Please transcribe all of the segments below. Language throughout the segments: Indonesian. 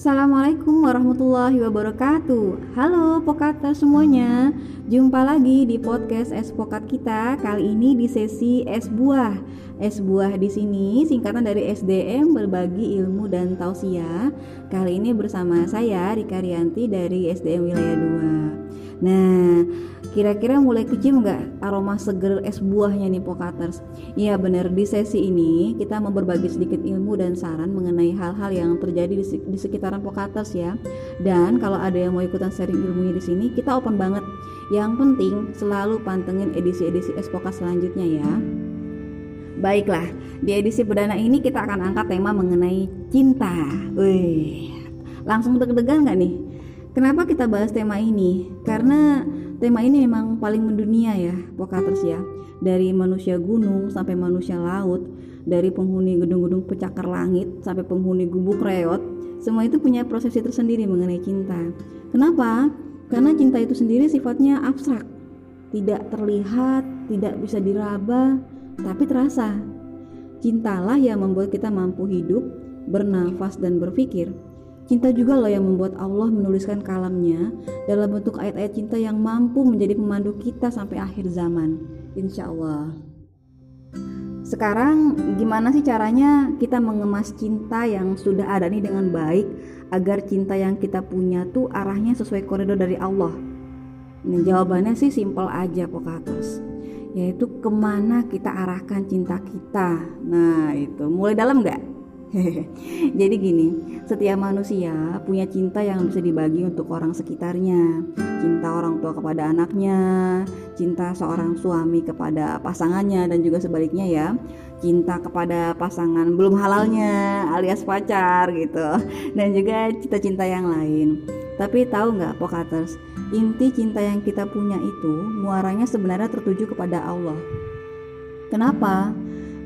Assalamualaikum warahmatullahi wabarakatuh. Halo Pokater semuanya. Jumpa lagi di podcast Es Pokat kita. Kali ini di sesi Es Buah. Es Buah di sini singkatan dari SDM Berbagi Ilmu dan Tausiah. Kali ini bersama saya Rika Rianti dari SDM Wilayah 2 Nah Kira-kira mulai kecium nggak aroma seger es buahnya nih Pokaters? Iya bener, di sesi ini kita mau berbagi sedikit ilmu dan saran mengenai hal-hal yang terjadi di, sekitaran Pokaters ya. Dan kalau ada yang mau ikutan sharing ilmunya di sini, kita open banget. Yang penting selalu pantengin edisi-edisi es Pokat selanjutnya ya. Baiklah, di edisi perdana ini kita akan angkat tema mengenai cinta. Wih, langsung deg-degan nggak nih? Kenapa kita bahas tema ini? Karena Tema ini memang paling mendunia ya, Pokaters ya. Dari manusia gunung sampai manusia laut, dari penghuni gedung-gedung pecakar langit sampai penghuni gubuk reot, semua itu punya prosesi tersendiri mengenai cinta. Kenapa? Karena cinta itu sendiri sifatnya abstrak, tidak terlihat, tidak bisa diraba, tapi terasa. Cintalah yang membuat kita mampu hidup, bernafas, dan berpikir. Cinta juga loh yang membuat Allah menuliskan kalamnya dalam bentuk ayat-ayat cinta yang mampu menjadi pemandu kita sampai akhir zaman. Insya Allah. Sekarang gimana sih caranya kita mengemas cinta yang sudah ada nih dengan baik agar cinta yang kita punya tuh arahnya sesuai koridor dari Allah? Ini jawabannya sih simpel aja Pokatus yaitu ke mana kita arahkan cinta kita. Nah itu mulai dalam nggak? Jadi gini, setiap manusia punya cinta yang bisa dibagi untuk orang sekitarnya. Cinta orang tua kepada anaknya, cinta seorang suami kepada pasangannya dan juga sebaliknya ya. Cinta kepada pasangan belum halalnya alias pacar gitu. Dan juga cinta-cinta yang lain. Tapi tahu nggak Pokaters, inti cinta yang kita punya itu muaranya sebenarnya tertuju kepada Allah. Kenapa?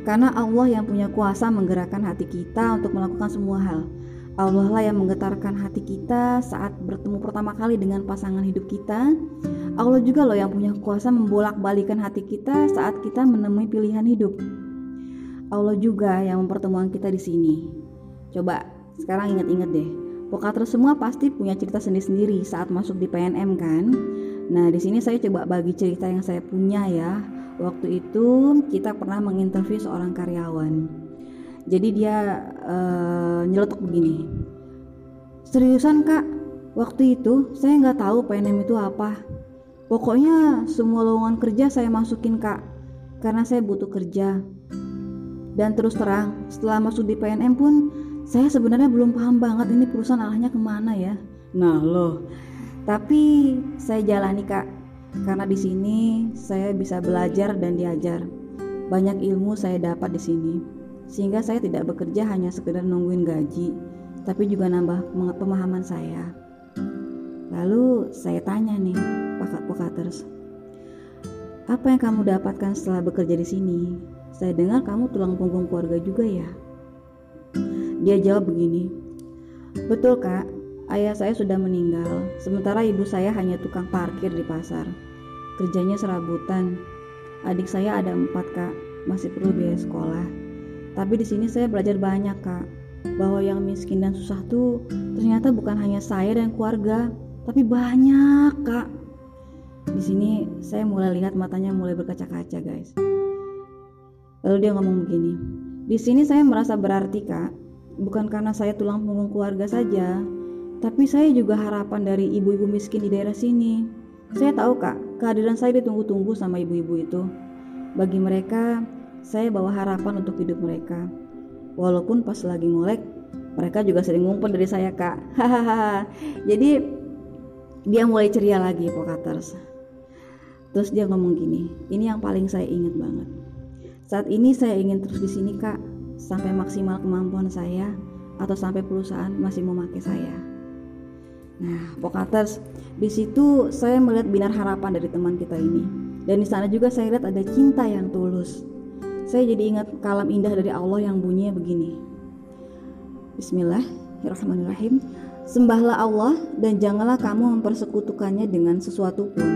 Karena Allah yang punya kuasa menggerakkan hati kita untuk melakukan semua hal. Allah lah yang menggetarkan hati kita saat bertemu pertama kali dengan pasangan hidup kita. Allah juga loh yang punya kuasa membolak-balikan hati kita saat kita menemui pilihan hidup. Allah juga yang mempertemukan kita di sini. Coba sekarang ingat-ingat deh. Pokater semua pasti punya cerita sendiri-sendiri saat masuk di PNM kan? Nah, di sini saya coba bagi cerita yang saya punya ya Waktu itu kita pernah menginterview seorang karyawan. Jadi dia uh, nyeletuk begini. Seriusan kak, waktu itu saya nggak tahu PNM itu apa. Pokoknya semua lowongan kerja saya masukin kak, karena saya butuh kerja. Dan terus terang, setelah masuk di PNM pun, saya sebenarnya belum paham banget ini perusahaan arahnya ke mana ya. Nah loh, tapi saya jalani kak karena di sini saya bisa belajar dan diajar. Banyak ilmu saya dapat di sini, sehingga saya tidak bekerja hanya sekedar nungguin gaji, tapi juga nambah pemahaman saya. Lalu saya tanya nih, Pak Pokaters, apa yang kamu dapatkan setelah bekerja di sini? Saya dengar kamu tulang punggung keluarga juga ya. Dia jawab begini, betul kak, Ayah saya sudah meninggal, sementara ibu saya hanya tukang parkir di pasar. Kerjanya serabutan. Adik saya ada empat kak, masih perlu biaya sekolah. Tapi di sini saya belajar banyak kak, bahwa yang miskin dan susah tuh ternyata bukan hanya saya dan keluarga, tapi banyak kak. Di sini saya mulai lihat matanya mulai berkaca-kaca guys. Lalu dia ngomong begini, di sini saya merasa berarti kak, bukan karena saya tulang punggung keluarga saja, tapi saya juga harapan dari ibu-ibu miskin di daerah sini. Saya tahu kak, kehadiran saya ditunggu-tunggu sama ibu-ibu itu. Bagi mereka, saya bawa harapan untuk hidup mereka. Walaupun pas lagi ngolek, mereka juga sering ngumpul dari saya kak. Jadi dia mulai ceria lagi Pokaters. Terus dia ngomong gini, ini yang paling saya ingat banget. Saat ini saya ingin terus di sini kak, sampai maksimal kemampuan saya atau sampai perusahaan masih mau pakai saya. Nah, Pokaters, di situ saya melihat binar harapan dari teman kita ini. Dan di sana juga saya lihat ada cinta yang tulus. Saya jadi ingat kalam indah dari Allah yang bunyinya begini. Bismillahirrahmanirrahim. Sembahlah Allah dan janganlah kamu mempersekutukannya dengan sesuatu pun.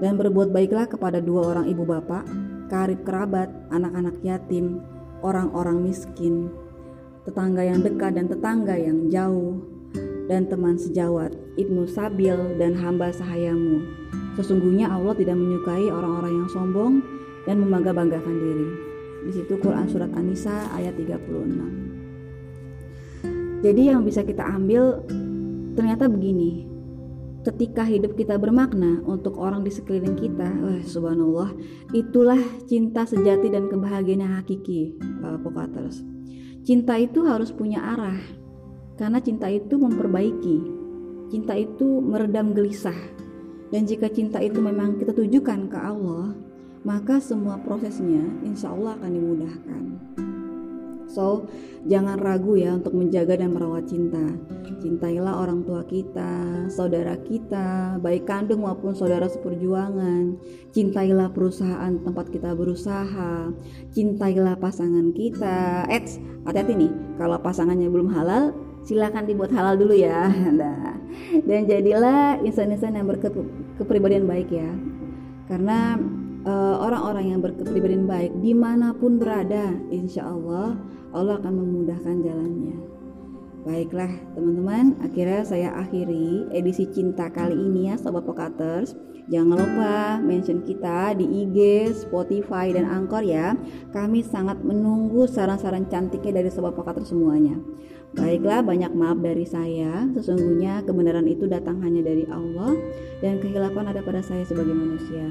Dan berbuat baiklah kepada dua orang ibu bapak, karib kerabat, anak-anak yatim, orang-orang miskin, tetangga yang dekat dan tetangga yang jauh, dan teman sejawat, Ibnu Sabil dan hamba sahayamu. Sesungguhnya Allah tidak menyukai orang-orang yang sombong dan membangga-banggakan diri. Di situ Quran surat An-Nisa ayat 36. Jadi yang bisa kita ambil ternyata begini. Ketika hidup kita bermakna untuk orang di sekeliling kita, wah subhanallah, itulah cinta sejati dan kebahagiaan yang hakiki, uh, Cinta itu harus punya arah, karena cinta itu memperbaiki, cinta itu meredam gelisah, dan jika cinta itu memang kita tujukan ke Allah, maka semua prosesnya insya Allah akan dimudahkan. So, jangan ragu ya untuk menjaga dan merawat cinta. Cintailah orang tua kita, saudara kita, baik kandung maupun saudara seperjuangan. Cintailah perusahaan tempat kita berusaha. Cintailah pasangan kita. Eits, hati-hati nih, kalau pasangannya belum halal, silakan dibuat halal dulu ya. Nah, dan jadilah insan-insan yang berkepribadian baik ya. Karena eh, orang-orang yang berkepribadian baik di mana pun berada, insya Allah Allah akan memudahkan jalannya. Baiklah teman-teman, akhirnya saya akhiri edisi cinta kali ini ya Sobat Pokaters. Jangan lupa mention kita di IG, Spotify, dan Anchor ya. Kami sangat menunggu saran-saran cantiknya dari Sobat Pokaters semuanya. Baiklah, banyak maaf dari saya. Sesungguhnya kebenaran itu datang hanya dari Allah dan kehilapan ada pada saya sebagai manusia.